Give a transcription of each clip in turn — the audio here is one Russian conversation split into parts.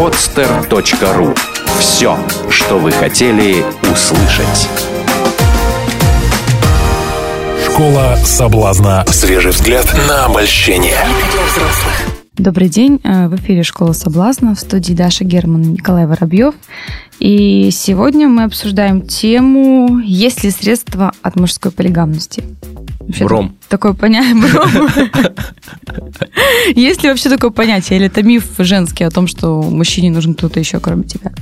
podster.ru Все, что вы хотели услышать. Школа соблазна. Свежий взгляд на обольщение. Добрый день. Э, в эфире «Школа соблазна». В студии Даша Герман и Николай Воробьев. И сегодня мы обсуждаем тему «Есть ли средства от мужской полигамности?» Вообще Бром. Такое понятие. Бром. Есть ли вообще такое понятие? Или это миф женский о том, что мужчине нужен кто-то еще, кроме тебя?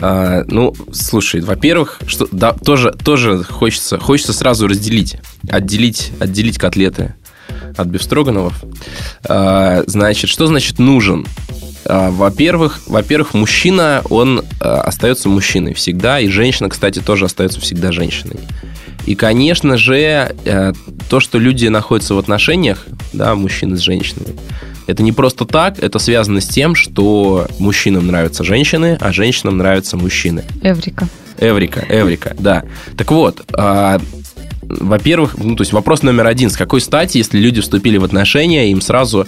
А, ну, слушай, во-первых, что да, тоже, тоже хочется, хочется сразу разделить, отделить, отделить котлеты от бифстроганов. А, значит, что значит нужен? А, во-первых, во-первых, мужчина, он а, остается мужчиной всегда, и женщина, кстати, тоже остается всегда женщиной. И, конечно же, э, то, что люди находятся в отношениях, да, мужчины с женщинами, это не просто так, это связано с тем, что мужчинам нравятся женщины, а женщинам нравятся мужчины. Эврика. Эврика, Эврика, да. Так вот, а, во-первых, ну, то есть вопрос номер один, с какой стати, если люди вступили в отношения, им сразу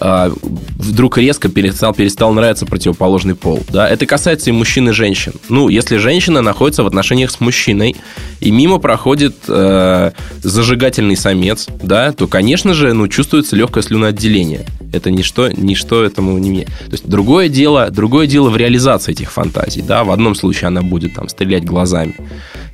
э, вдруг резко перестал, перестал нравиться противоположный пол, да, это касается и мужчин, и женщин. Ну, если женщина находится в отношениях с мужчиной, и мимо проходит э, зажигательный самец, да, то, конечно же, ну, чувствуется легкое слюноотделение. Это ничто, ничто этому не... То есть другое дело, другое дело в реализации этих фантазий, да, в одном случае она будет там стрелять глазами,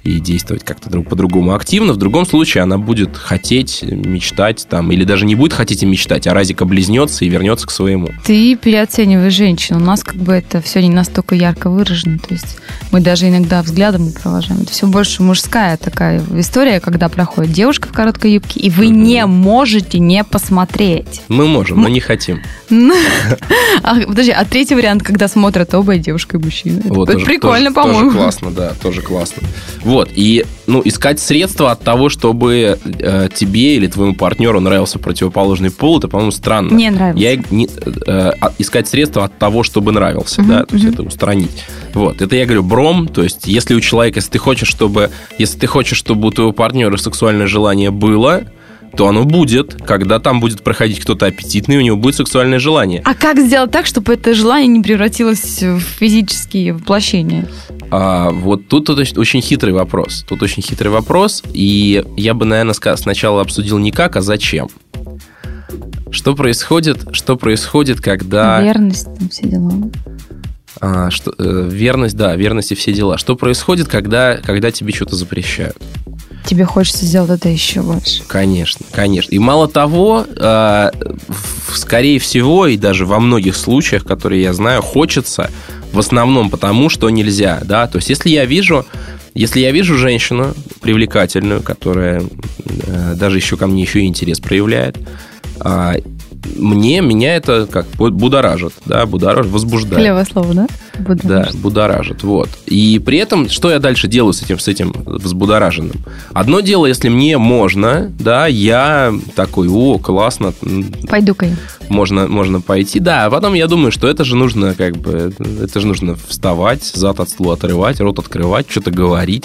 и действовать как-то друг по-другому активно. В другом случае она будет хотеть, мечтать там, или даже не будет хотеть и мечтать, а разик облизнется и вернется к своему. Ты переоцениваешь женщин. У нас как бы это все не настолько ярко выражено. То есть мы даже иногда взглядом не провожаем. Это все больше мужская такая история, когда проходит девушка в короткой юбке, и вы mm-hmm. не можете не посмотреть. Мы можем, но не хотим. А, подожди, а третий вариант, когда смотрят оба девушка, и мужчина. Это прикольно, по-моему. Тоже классно, да, тоже классно. Вот, и, ну, искать средства от того, чтобы э, тебе или твоему партнеру нравился противоположный пол, это, по-моему, странно. Не нравится. Я, не, э, искать средства от того, чтобы нравился, угу, да, то есть это устранить. Вот, это я говорю, бром, то есть если у человека, если ты хочешь, чтобы, если ты хочешь, чтобы у твоего партнера сексуальное желание было, то оно будет, когда там будет проходить кто-то аппетитный, у него будет сексуальное желание. А как сделать так, чтобы это желание не превратилось в физические воплощения? А, вот тут, тут очень хитрый вопрос. Тут очень хитрый вопрос, и я бы, наверное, сначала обсудил не как, а зачем. Что происходит, что происходит, когда... Верность, там все дела. А, что, э, верность, да, верность и все дела. Что происходит, когда, когда тебе что-то запрещают? Тебе хочется сделать это еще больше. Конечно, конечно. И мало того, э, скорее всего, и даже во многих случаях, которые я знаю, хочется в основном потому, что нельзя, да. То есть, если я вижу, если я вижу женщину привлекательную, которая э, даже еще ко мне еще и интерес проявляет, а, мне, меня это как будоражит, да, будоражит, возбуждает. Клевое слово, да? Будоражит. Да, будоражит, вот. И при этом, что я дальше делаю с этим, с этим взбудораженным? Одно дело, если мне можно, да, я такой, о, классно. Пойду-ка я. Можно, можно пойти, да, а потом я думаю, что это же нужно, как бы, это же нужно вставать, зад от стула отрывать, рот открывать, что-то говорить.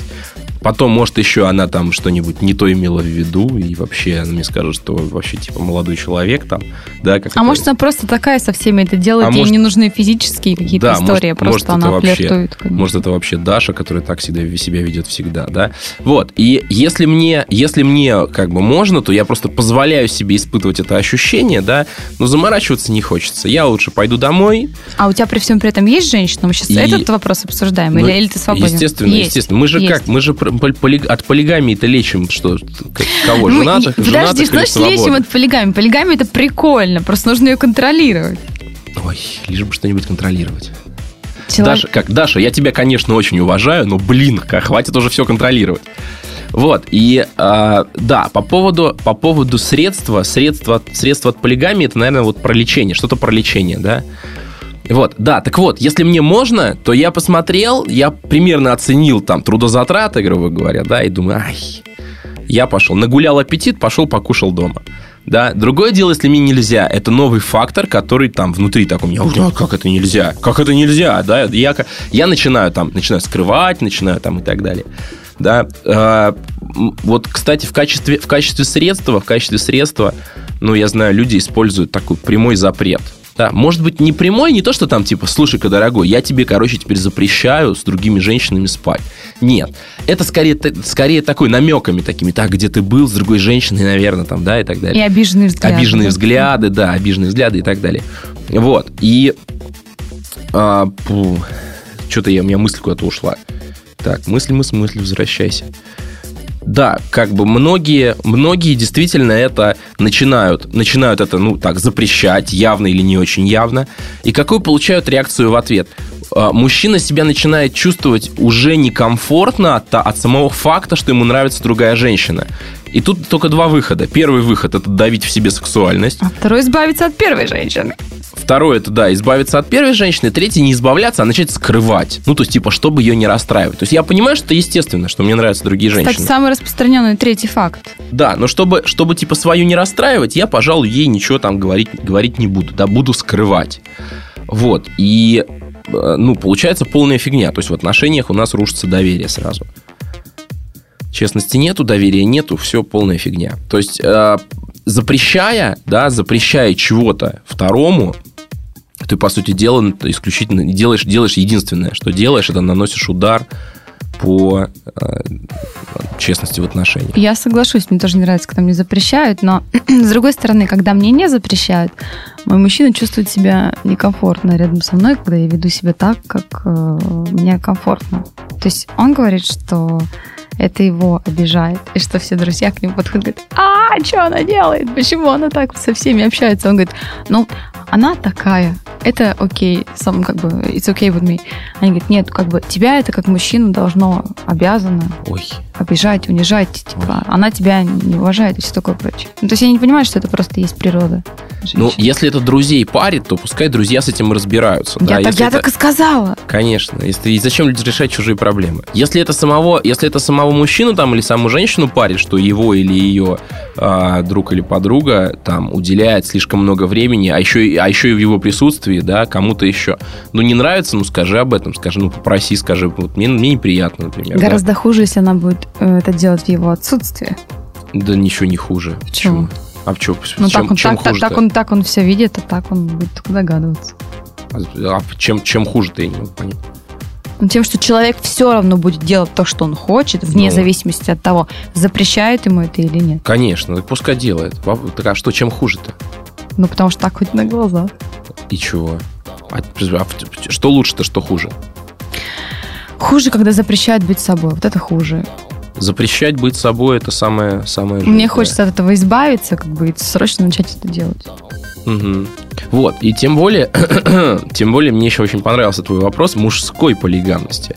Потом, может, еще она там что-нибудь не то имела в виду, и вообще она мне скажет, что вообще, типа, молодой человек там, да, как А это... может, она просто такая со всеми это делает, а ей может... не нужны физические какие-то да, истории, может, просто может, она вообще, флиртует. Конечно. Может, это вообще Даша, которая так всегда себя ведет всегда, да. Вот, и если мне, если мне как бы можно, то я просто позволяю себе испытывать это ощущение, да, но заморачиваться не хочется. Я лучше пойду домой. А у тебя при всем при этом есть женщина? Мы сейчас и... этот вопрос обсуждаем, ну, или, или ты свободен? Естественно, есть. естественно. Мы же есть. как? Мы же от полигамии-то лечим что? Кого? Женатых? Ну, подожди, что значит лечим от полигамии? Полигамия это прикольно, просто нужно ее контролировать. Ой, лишь бы что-нибудь контролировать. Человек... Даша, как, Даша, я тебя, конечно, очень уважаю, но, блин, как, хватит уже все контролировать. Вот, и э, да, по поводу, по поводу средства, средства, средства от полигамии, это, наверное, вот про лечение, что-то про лечение, да. Вот, да, так вот, если мне можно, то я посмотрел, я примерно оценил там трудозатраты, грубо говоря, да, и думаю, ай, я пошел, нагулял аппетит, пошел покушал дома. Да, другое дело, если мне нельзя, это новый фактор, который там внутри так у меня, как это нельзя, как это нельзя, да, я, я начинаю там, начинаю скрывать, начинаю там и так далее, да, а, вот, кстати, в качестве, в качестве средства, в качестве средства, ну, я знаю, люди используют такой прямой запрет – Да, может быть, не прямой, не то, что там, типа, слушай-ка, дорогой, я тебе, короче, теперь запрещаю с другими женщинами спать. Нет. Это скорее, скорее такой намеками такими, так, где ты был с другой женщиной, наверное, там, да, и так далее. И обиженные взгляды. Обиженные взгляды, да, обиженные взгляды и так далее. Вот. И а, что-то я, у меня мысль куда-то ушла. Так, мысль, мысль, мысль, возвращайся. Да, как бы многие, многие действительно это начинают, начинают это, ну, так, запрещать, явно или не очень явно. И какую получают реакцию в ответ? А, мужчина себя начинает чувствовать уже некомфортно от, от самого факта, что ему нравится другая женщина. И тут только два выхода. Первый выход – это давить в себе сексуальность. А второй – избавиться от первой женщины. Второе, это, да, избавиться от первой женщины. Третье, не избавляться, а начать скрывать. Ну, то есть, типа, чтобы ее не расстраивать. То есть, я понимаю, что это естественно, что мне нравятся другие женщины. Кстати, самый распространенный третий факт. Да, но чтобы, чтобы типа, свою не расстраивать, я, пожалуй, ей ничего там говорить, говорить не буду. Да, буду скрывать. Вот. И, э, ну, получается полная фигня. То есть, в отношениях у нас рушится доверие сразу. Честности нету, доверия нету, все полная фигня. То есть, э, запрещая, да, запрещая чего-то второму, ты, по сути дела, исключительно делаешь, делаешь единственное, что делаешь, это наносишь удар по э, честности в отношениях. Я соглашусь, мне тоже не нравится, когда мне запрещают, но с другой стороны, когда мне не запрещают, мой мужчина чувствует себя некомфортно рядом со мной, когда я веду себя так, как э, мне комфортно. То есть он говорит, что это его обижает, и что все друзья к нему подходят говорят, а, что она делает, почему она так со всеми общается? Он говорит, ну, она такая, это окей, сам как бы, it's okay with me. Они говорят, нет, как бы тебя это как мужчину должно, обязано Ой. обижать, унижать, типа, Ой. она тебя не уважает и все такое прочее. Ну, то есть я не понимаю, что это просто есть природа. Женщин. Ну, если это друзей парит, то пускай друзья с этим разбираются. Я, да? так, я это... так и сказала. Конечно. Если... И зачем люди решать чужие проблемы? Если это самого, если это самого мужчину там или саму женщину парит, что его или ее а, друг или подруга там уделяет слишком много времени, а еще, а еще и в его присутствии, да, кому-то еще. Ну, не нравится, ну, скажи об этом, скажи, ну, попроси, скажи, вот мне, мне неприятно, например. Гораздо да? хуже, если она будет э, это делать в его отсутствии. Да ничего не хуже. Почему? А что, ну, чем, так он, чем так, хуже? Так, так, он, так он все видит, а так он будет догадываться. А, а чем, чем хуже-то я не могу понять? Ну, тем, что человек все равно будет делать то, что он хочет, вне ну, зависимости от того, запрещает ему это или нет. Конечно, так пускай делает. Так а что, чем хуже-то? Ну, потому что так хоть на глазах. И чего? А, а что лучше-то, что хуже? Хуже, когда запрещают быть собой. Вот это хуже. Запрещать быть собой это самое самое. Мне хочется от этого избавиться, как бы и срочно начать это делать. Угу. Вот, и тем более, тем более мне еще очень понравился твой вопрос мужской полигамности.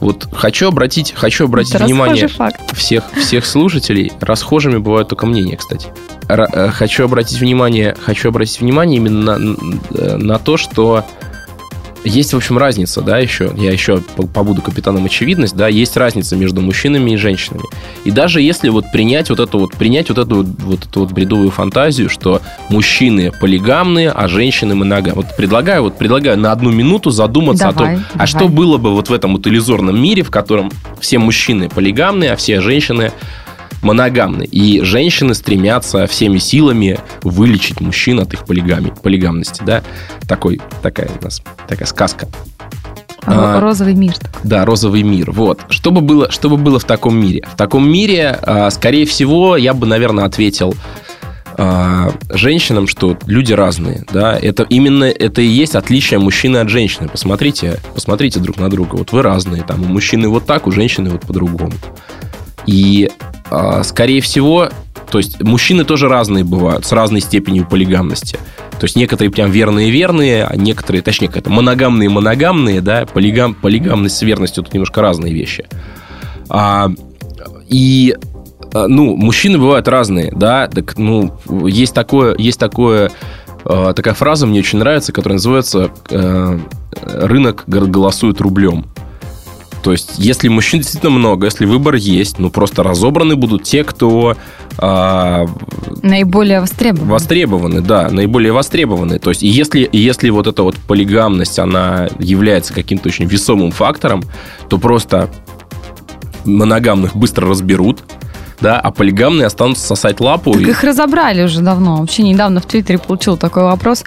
Вот хочу обратить, хочу обратить Это внимание всех, всех слушателей. Расхожими бывают только мнения, кстати. Р- э, хочу обратить внимание, хочу обратить внимание именно на, на то, что есть, в общем, разница, да, еще, я еще побуду капитаном очевидность, да, есть разница между мужчинами и женщинами. И даже если вот принять вот эту вот, принять вот эту вот, вот эту вот бредовую фантазию, что мужчины полигамные, а женщины моногамные. Вот предлагаю, вот предлагаю на одну минуту задуматься давай, о том, давай. а что было бы вот в этом вот иллюзорном мире, в котором все мужчины полигамные, а все женщины моногамны. И женщины стремятся всеми силами вылечить мужчин от их полигами, полигамности. Да? Такой, такая у нас такая сказка. А, розовый мир. Такой. Да, розовый мир. Вот. Что бы было, что бы было в таком мире? В таком мире, а, скорее всего, я бы, наверное, ответил а, женщинам, что люди разные, да, это именно это и есть отличие мужчины от женщины. Посмотрите, посмотрите друг на друга. Вот вы разные, там у мужчины вот так, у женщины вот по-другому. И а, скорее всего, то есть мужчины тоже разные бывают, с разной степенью полигамности. То есть некоторые прям верные-верные, а некоторые, точнее, это моногамные-моногамные, да, полигам, полигамность с верностью тут немножко разные вещи. А, и а, ну, мужчины бывают разные, да, так, ну, есть такое, есть такое, такая фраза мне очень нравится, которая называется э, «рынок голосует рублем». То есть, если мужчин действительно много, если выбор есть, ну просто разобраны будут те, кто а, наиболее востребованы. Востребованы, да, наиболее востребованы. То есть, если, если вот эта вот полигамность, она является каким-то очень весомым фактором, то просто моногамных быстро разберут, да, а полигамные останутся сосать лапу. Так и... их разобрали уже давно. Вообще недавно в Твиттере получил такой вопрос.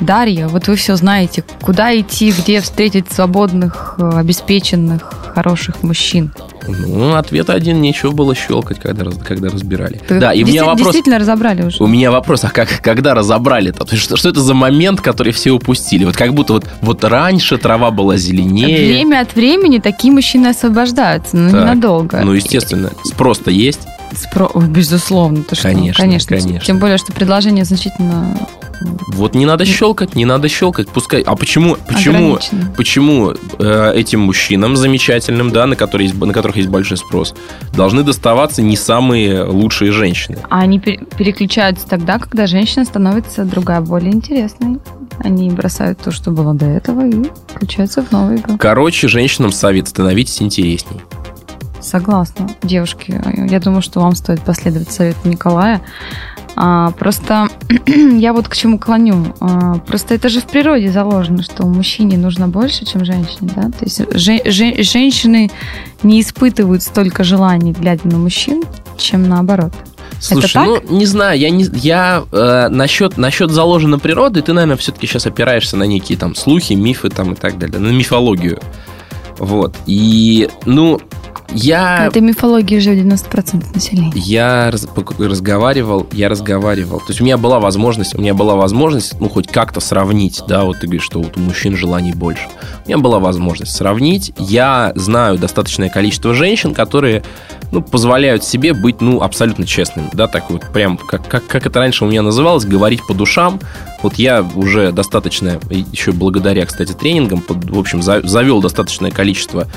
Дарья, вот вы все знаете, куда идти, где встретить свободных, э, обеспеченных, хороших мужчин? Ну, ответ один, нечего было щелкать, когда, когда разбирали. Так да, и у меня вопрос... Действительно разобрали уже. У меня вопрос, а как, когда разобрали-то? Что, что это за момент, который все упустили? Вот как будто вот, вот раньше трава была зеленее. Время от времени такие мужчины освобождаются, но так, ненадолго. Ну, естественно, спрос-то есть. Спро... Безусловно, ты что? Конечно, конечно, конечно. Тем более, что предложение значительно вот не надо щелкать, не надо щелкать, пускай. А почему, почему, почему э, этим мужчинам замечательным, да, на, которые есть, на которых есть большой спрос, должны доставаться не самые лучшие женщины? А они переключаются тогда, когда женщина становится другая, более интересной. Они бросают то, что было до этого, и включаются в новую игру. Короче, женщинам совет становитесь интересней. Согласна. Девушки, я думаю, что вам стоит последовать совету Николая. А, просто я вот к чему клоню. А, просто это же в природе заложено, что мужчине нужно больше, чем женщине. Да? То есть же, же, женщины не испытывают столько желаний, глядя на мужчин, чем наоборот. Слушай, ну не знаю, я не я э, насчет насчет заложенной природы, ты, наверное, все-таки сейчас опираешься на некие там слухи, мифы там и так далее, на мифологию. Вот. И, ну, я... Это мифология уже 90% населения. Я раз, разговаривал, я разговаривал. То есть у меня была возможность, у меня была возможность, ну, хоть как-то сравнить, да, вот ты говоришь, что вот у мужчин желаний больше. У меня была возможность сравнить. Я знаю достаточное количество женщин, которые, ну, позволяют себе быть, ну, абсолютно честными, да, так вот прям, как, как, как это раньше у меня называлось, говорить по душам. Вот я уже достаточно, еще благодаря, кстати, тренингам, в общем, завел достаточное количество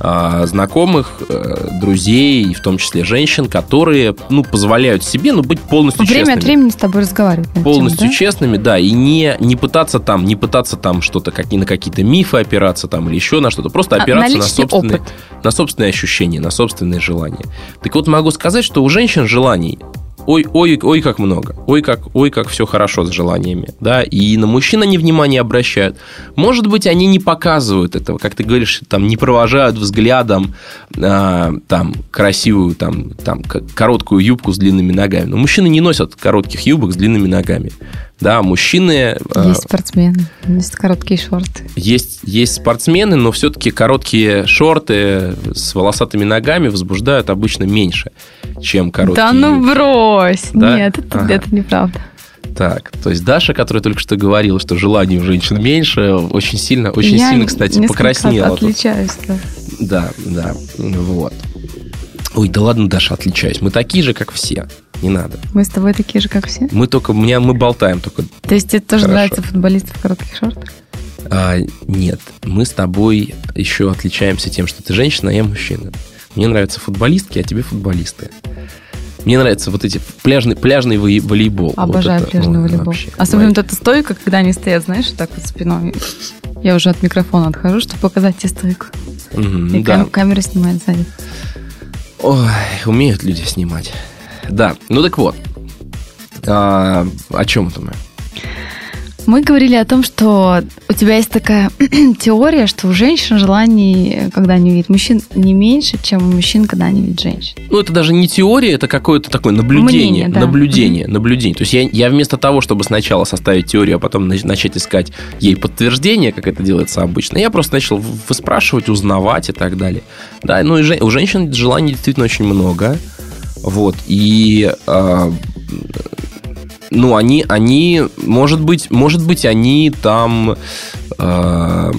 а, знакомых, э, друзей, в том числе женщин, которые, ну, позволяют себе, ну, быть полностью Время честными. от времени с тобой разговаривать. Полностью тему, да? честными, да, и не, не пытаться там, не пытаться там что-то, как, на какие-то мифы опираться там или еще на что-то, просто а, опираться а, на, собственные, на собственные ощущения, на собственные желания. Так вот, могу сказать, что у женщин желаний ой, ой, ой, как много, ой, как, ой, как все хорошо с желаниями, да, и на мужчин они внимание обращают. Может быть, они не показывают этого, как ты говоришь, там, не провожают взглядом а, там красивую, там, там, короткую юбку с длинными ногами. Но мужчины не носят коротких юбок с длинными ногами. Да, мужчины... А, есть спортсмены, есть короткие шорты. Есть, есть спортсмены, но все-таки короткие шорты с волосатыми ногами возбуждают обычно меньше, чем короткие. Да ну брось! Да? Нет, это, ага. это неправда. Так, то есть Даша, которая только что говорила, что желаний у женщин меньше, очень сильно, очень Я сильно, кстати, покраснела. отличаюсь, да. Да, да, вот. Ой, да ладно, Даша, отличаюсь. Мы такие же, как все не надо. Мы с тобой такие же, как все? Мы только, меня, мы болтаем только. То есть тебе тоже Хорошо. нравятся футболисты в коротких шортах? А, нет, мы с тобой еще отличаемся тем, что ты женщина, а я мужчина. Мне нравятся футболистки, а тебе футболисты. Мне нравится вот эти пляжный, пляжный волейбол. Обожаю вот это, пляжный ну, волейбол. Вообще, Особенно вот эта стойка, когда они стоят, знаешь, так вот спиной. Я уже от микрофона отхожу, чтобы показать тебе стойку. Mm-hmm, И да. камера снимает сзади. Ой, умеют люди снимать. Да, ну так вот. А, о чем это мы? Мы говорили о том, что у тебя есть такая теория, что у женщин желаний, когда они видят мужчин, не меньше, чем у мужчин, когда они видят женщин. Ну, это даже не теория, это какое-то такое наблюдение. Мнение, да. Наблюдение, mm-hmm. наблюдение. То есть я, я вместо того, чтобы сначала составить теорию, а потом начать искать ей подтверждение, как это делается обычно, я просто начал выспрашивать, узнавать и так далее. Да, ну и у женщин желаний действительно очень много. Вот, и э, ну, они, они, может быть, может быть, они там э,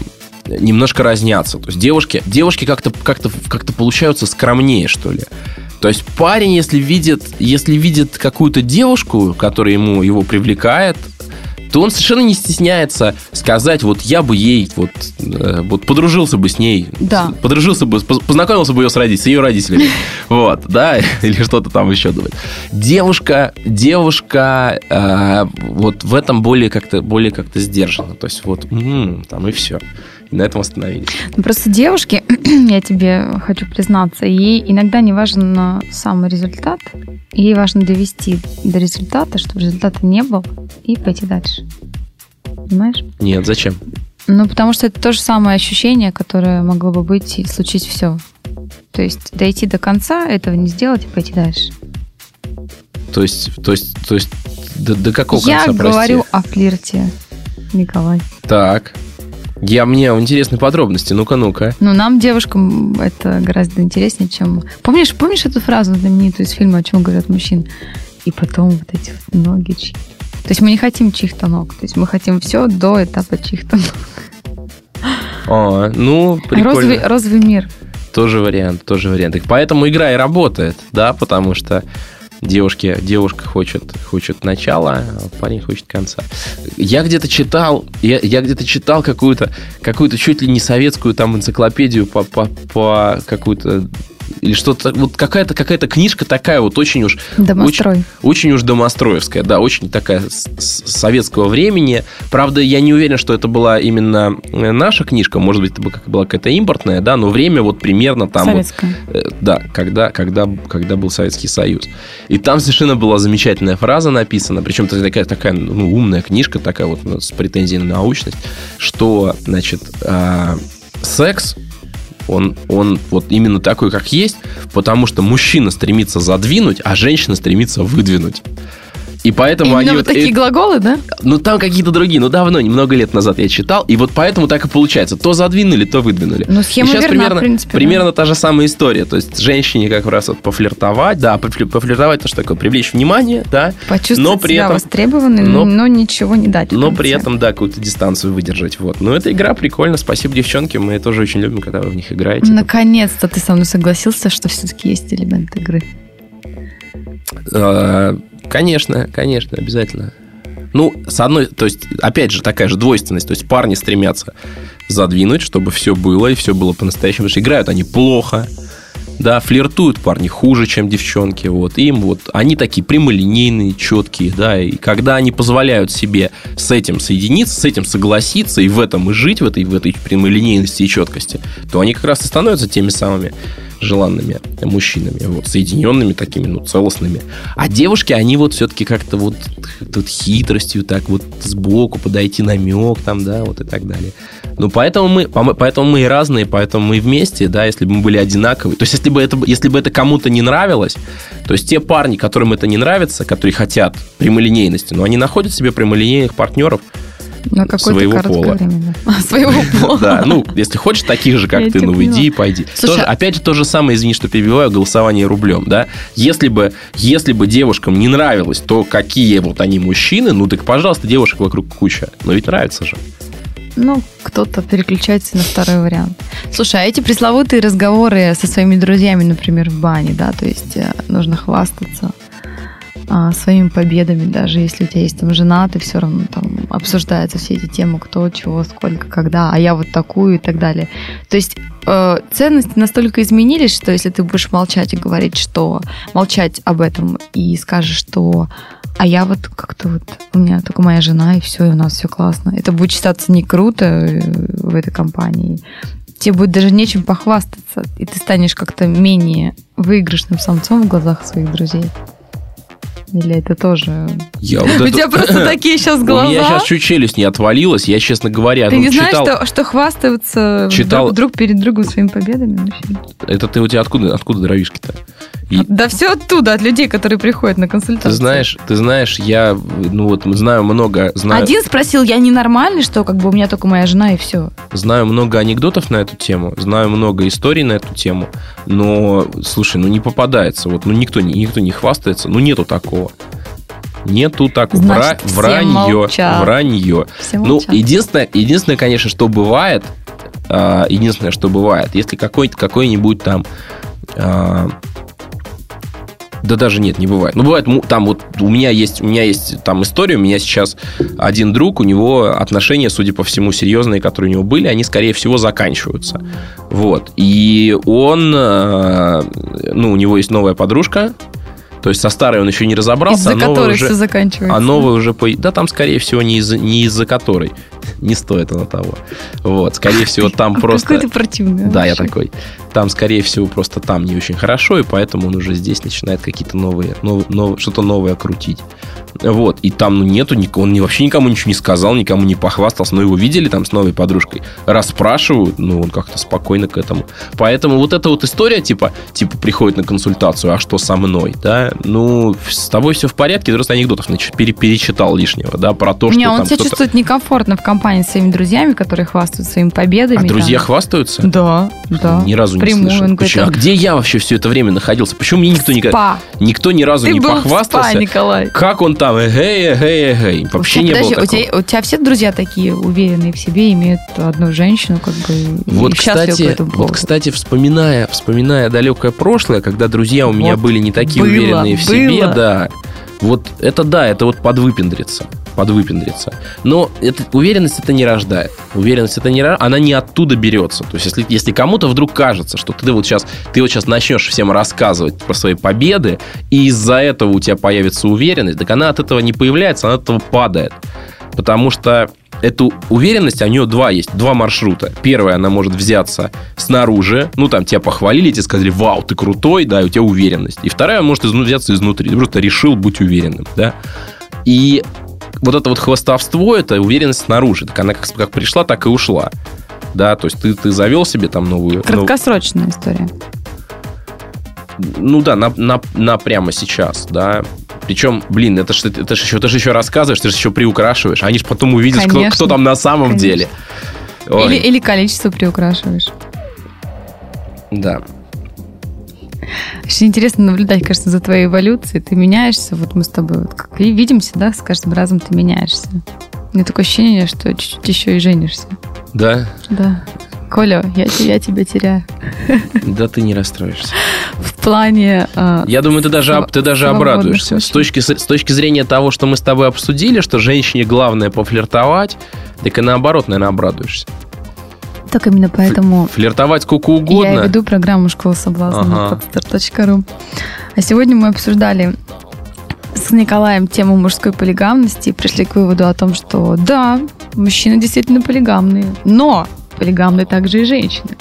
немножко разнятся. То есть девушки, девушки как-то как как получаются скромнее, что ли. То есть парень, если видит, если видит какую-то девушку, которая ему его привлекает, то он совершенно не стесняется сказать, вот я бы ей, вот, э, вот подружился бы с ней, да. подружился бы, познакомился бы ее с, родителями, с ее родителями, вот, да, или что-то там еще думать. Девушка, девушка э, вот в этом более как-то более как-то сдержана, то есть вот, м-м, там и все на этом остановились. Ну, просто девушки, я тебе хочу признаться, ей иногда не важен самый результат, ей важно довести до результата, чтобы результата не было, и пойти дальше. Понимаешь? Нет, зачем? Ну, потому что это то же самое ощущение, которое могло бы быть и случить все. То есть дойти до конца, этого не сделать и пойти дальше. То есть, то есть, то есть, до, до какого Я конца, говорю прости? о флирте, Николай. Так. Я, мне интересны подробности. Ну-ка, ну-ка. Ну, нам, девушкам, это гораздо интереснее, чем... Помнишь, помнишь эту фразу знаменитую из фильма «О чем говорят мужчин»? И потом вот эти вот ноги чьи. То есть мы не хотим чьих-то ног. То есть мы хотим все до этапа чьих-то ног. А, ну, прикольно. Розовый, розовый мир. Тоже вариант, тоже вариант. И поэтому игра и работает, да, потому что девушке, девушка хочет, хочет начала, а парень хочет конца. Я где-то читал, я, я где-то читал какую-то, какую-то чуть ли не советскую там энциклопедию по, по, по какую-то или что-то, вот какая-то какая-то книжка такая вот очень уж... Домострой. Очень, очень уж домостроевская, да, очень такая с, с советского времени. Правда, я не уверен, что это была именно наша книжка, может быть, это была какая-то импортная, да, но время вот примерно там... Советская. Вот, э, да, когда, когда, когда был Советский Союз. И там совершенно была замечательная фраза написана, причем такая, такая ну, умная книжка, такая вот ну, с претензией на научность, что, значит, э, секс он, он вот именно такой, как есть, потому что мужчина стремится задвинуть, а женщина стремится выдвинуть. И поэтому Именно они вот вот... такие э, глаголы, да? Ну, там какие-то другие. Ну, давно, немного лет назад я читал. И вот поэтому так и получается. То задвинули, то выдвинули. Ну, схема и сейчас верна, примерно, в принципе, да. примерно та же самая история. То есть, женщине как раз вот пофлиртовать. Да, пофли- пофлиртовать, это что такое? Привлечь внимание, да. Почувствовать но при себя этом, востребованным, но- но, ничего не дать. но при этом, да, какую-то дистанцию выдержать. Вот. Но эта игра прикольно. Спасибо, девчонки. Мы тоже очень любим, когда вы в них играете. Наконец-то ты со мной согласился, что все-таки есть элемент игры. Э, Конечно, конечно, обязательно. Ну, с одной, то есть, опять же, такая же двойственность. То есть, парни стремятся задвинуть, чтобы все было, и все было по-настоящему. Играют они плохо, да, флиртуют парни хуже, чем девчонки. Вот. Им вот, они такие прямолинейные, четкие, да, и когда они позволяют себе с этим соединиться, с этим согласиться, и в этом и жить, в этой, в этой прямолинейности и четкости, то они как раз и становятся теми самыми желанными мужчинами, вот, соединенными такими, ну, целостными. А девушки, они вот все-таки как-то вот, вот хитростью так вот сбоку подойти намек там, да, вот и так далее. Ну, поэтому мы, поэтому мы и разные, поэтому мы вместе, да, если бы мы были одинаковые. То есть, если бы это, если бы это кому-то не нравилось, то есть те парни, которым это не нравится, которые хотят прямолинейности, но они находят себе прямолинейных партнеров, На Своего короткое пола. время. да. Своего пола. Да, ну, если хочешь таких же, как ты, ну, иди и пойди. Слушай, Тоже- а- опять же, то же самое, извини, что перебиваю, голосование рублем, да? Если бы, если бы девушкам не нравилось то, какие вот они мужчины, ну, так, пожалуйста, девушек вокруг куча. Но ведь нравится же. Ну, кто-то переключается на второй вариант. Слушай, а эти пресловутые разговоры со своими друзьями, например, в бане, да, то есть э, нужно хвастаться а, своими победами, даже если у тебя есть там жена, ты все равно там обсуждаются все эти темы, кто, чего, сколько, когда, а я вот такую и так далее. То есть э, ценности настолько изменились, что если ты будешь молчать и говорить, что молчать об этом и скажешь, что а я вот как-то вот, у меня только моя жена, и все, и у нас все классно. Это будет считаться не круто э, в этой компании. Тебе будет даже нечем похвастаться, и ты станешь как-то менее выигрышным самцом в глазах своих друзей. Или это тоже... Я вот У это- тебя просто такие сейчас У меня сейчас глаза. чуть челюсть не отвалилась. Я, честно говоря, Ты ну, не знаешь, читал... что, что хвастаются Читал- друг, друг перед другом своими победами? мужчины? Это ты у тебя откуда, откуда дровишки-то? И- Да все оттуда, от людей, которые приходят на консультацию. Ты знаешь, ты знаешь, я, ну вот, знаю много, знаю, Один спросил, я ненормальный, что как бы у меня только моя жена и все. знаю много анекдотов на эту тему, знаю много историй на эту тему, но, слушай, ну не попадается, вот, ну никто, не- никто не хвастается, ну нету такого. Нету такого. Значит, все вранье. молчат. Вранье. Все Ну, единственное, единственное, конечно, что бывает, а, единственное, что бывает, если какой-то какой-нибудь там а, да даже нет, не бывает. Ну, бывает, там вот у меня есть, у меня есть там история, у меня сейчас один друг, у него отношения, судя по всему, серьезные, которые у него были, они, скорее всего, заканчиваются. Вот. И он, э, ну, у него есть новая подружка, то есть со старой он еще не разобрался, Из-за а которой уже... все заканчивается. А новая уже... по- Да, там, скорее всего, не из- не из-за которой. Не стоит оно того. Вот, скорее всего, там просто... Какой ты противный. Да, я такой. Там, скорее всего, просто там не очень хорошо, и поэтому он уже здесь начинает какие-то новые, нов, нов, что-то новое крутить. Вот, и там ну, нету, он вообще никому ничего не сказал, никому не похвастался, но его видели там с новой подружкой, расспрашивают, ну, он как-то спокойно к этому. Поэтому вот эта вот история, типа, типа приходит на консультацию, а что со мной, да, ну, с тобой все в порядке, ты просто анекдотов перечитал лишнего, да, про то, что Не, он себя чувствует некомфортно в компании с своими друзьями, которые хвастают своими победами. А друзья хвастаются? Да, да. Ни разу не слышал. Почему? А где я вообще все это время находился? Почему мне никто, спа. никто ни разу Ты не был похвастался? Спа, Николай. Как он там? Эгей, эгей, эгей. Вообще не Подожди, было у тебя, у тебя все друзья такие уверенные в себе, имеют одну женщину, как бы вот, кстати, вот, кстати, вспоминая, вспоминая далекое прошлое, когда друзья у меня вот были не такие было, уверенные в было. себе, да. Вот это да, это вот подвыпендриться подвыпендриться. Но это, уверенность это не рождает. Уверенность это не она не оттуда берется. То есть, если, если кому-то вдруг кажется, что ты вот сейчас, ты вот сейчас начнешь всем рассказывать про свои победы, и из-за этого у тебя появится уверенность, так она от этого не появляется, она от этого падает. Потому что эту уверенность, у нее два есть, два маршрута. Первая, она может взяться снаружи, ну, там, тебя похвалили, тебе сказали, вау, ты крутой, да, и у тебя уверенность. И вторая может взяться изнутри, ты просто решил быть уверенным, да. И вот это вот хвостовство, это уверенность снаружи. Так она как, как пришла, так и ушла. Да, то есть ты, ты завел себе там новую... Краткосрочная нов... история. Ну да, на, на, на прямо сейчас, да. Причем, блин, это же это ж еще, ты же еще рассказываешь, ты же еще приукрашиваешь. Они же потом увидят, кто, кто там на самом Конечно. деле. Или, или количество приукрашиваешь. Да. Очень интересно наблюдать, кажется, за твоей эволюцией. Ты меняешься, вот мы с тобой вот как и видимся, да, с каждым разом ты меняешься. У меня такое ощущение, что чуть-чуть еще и женишься. Да? Да. Коля, я, я тебя теряю. Да ты не расстроишься. В плане... Э, я думаю, ты даже, ты даже обрадуешься. С точки, с точки зрения того, что мы с тобой обсудили, что женщине главное пофлиртовать, так и наоборот, наверное, обрадуешься. Так именно поэтому... Флиртовать сколько угодно. Я веду программу «Школа соблазна» ага. А сегодня мы обсуждали с Николаем тему мужской полигамности и пришли к выводу о том, что да, мужчины действительно полигамные, но полигамны также и женщины.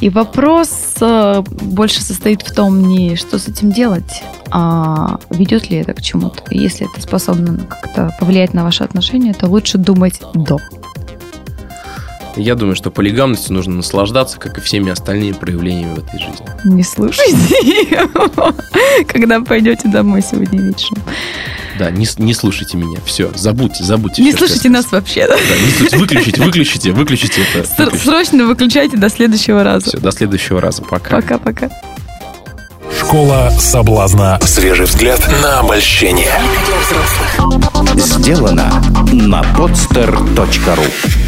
И вопрос э, больше состоит в том, не что с этим делать, а ведет ли это к чему-то. Если это способно как-то повлиять на ваши отношения, то лучше думать до. Я думаю, что полигамностью нужно наслаждаться, как и всеми остальными проявлениями в этой жизни. Не слушайте его, когда пойдете домой сегодня вечером. Да, не, не слушайте меня. Все, забудьте, забудьте. Не слушайте нас вообще. Да? Да, не слушайте, выключите, выключите, выключите это. Выключите. Срочно выключайте до следующего раза. Все, до следующего раза. Пока. Пока-пока. Школа соблазна. Свежий взгляд на обольщение. Сделано на podster.ru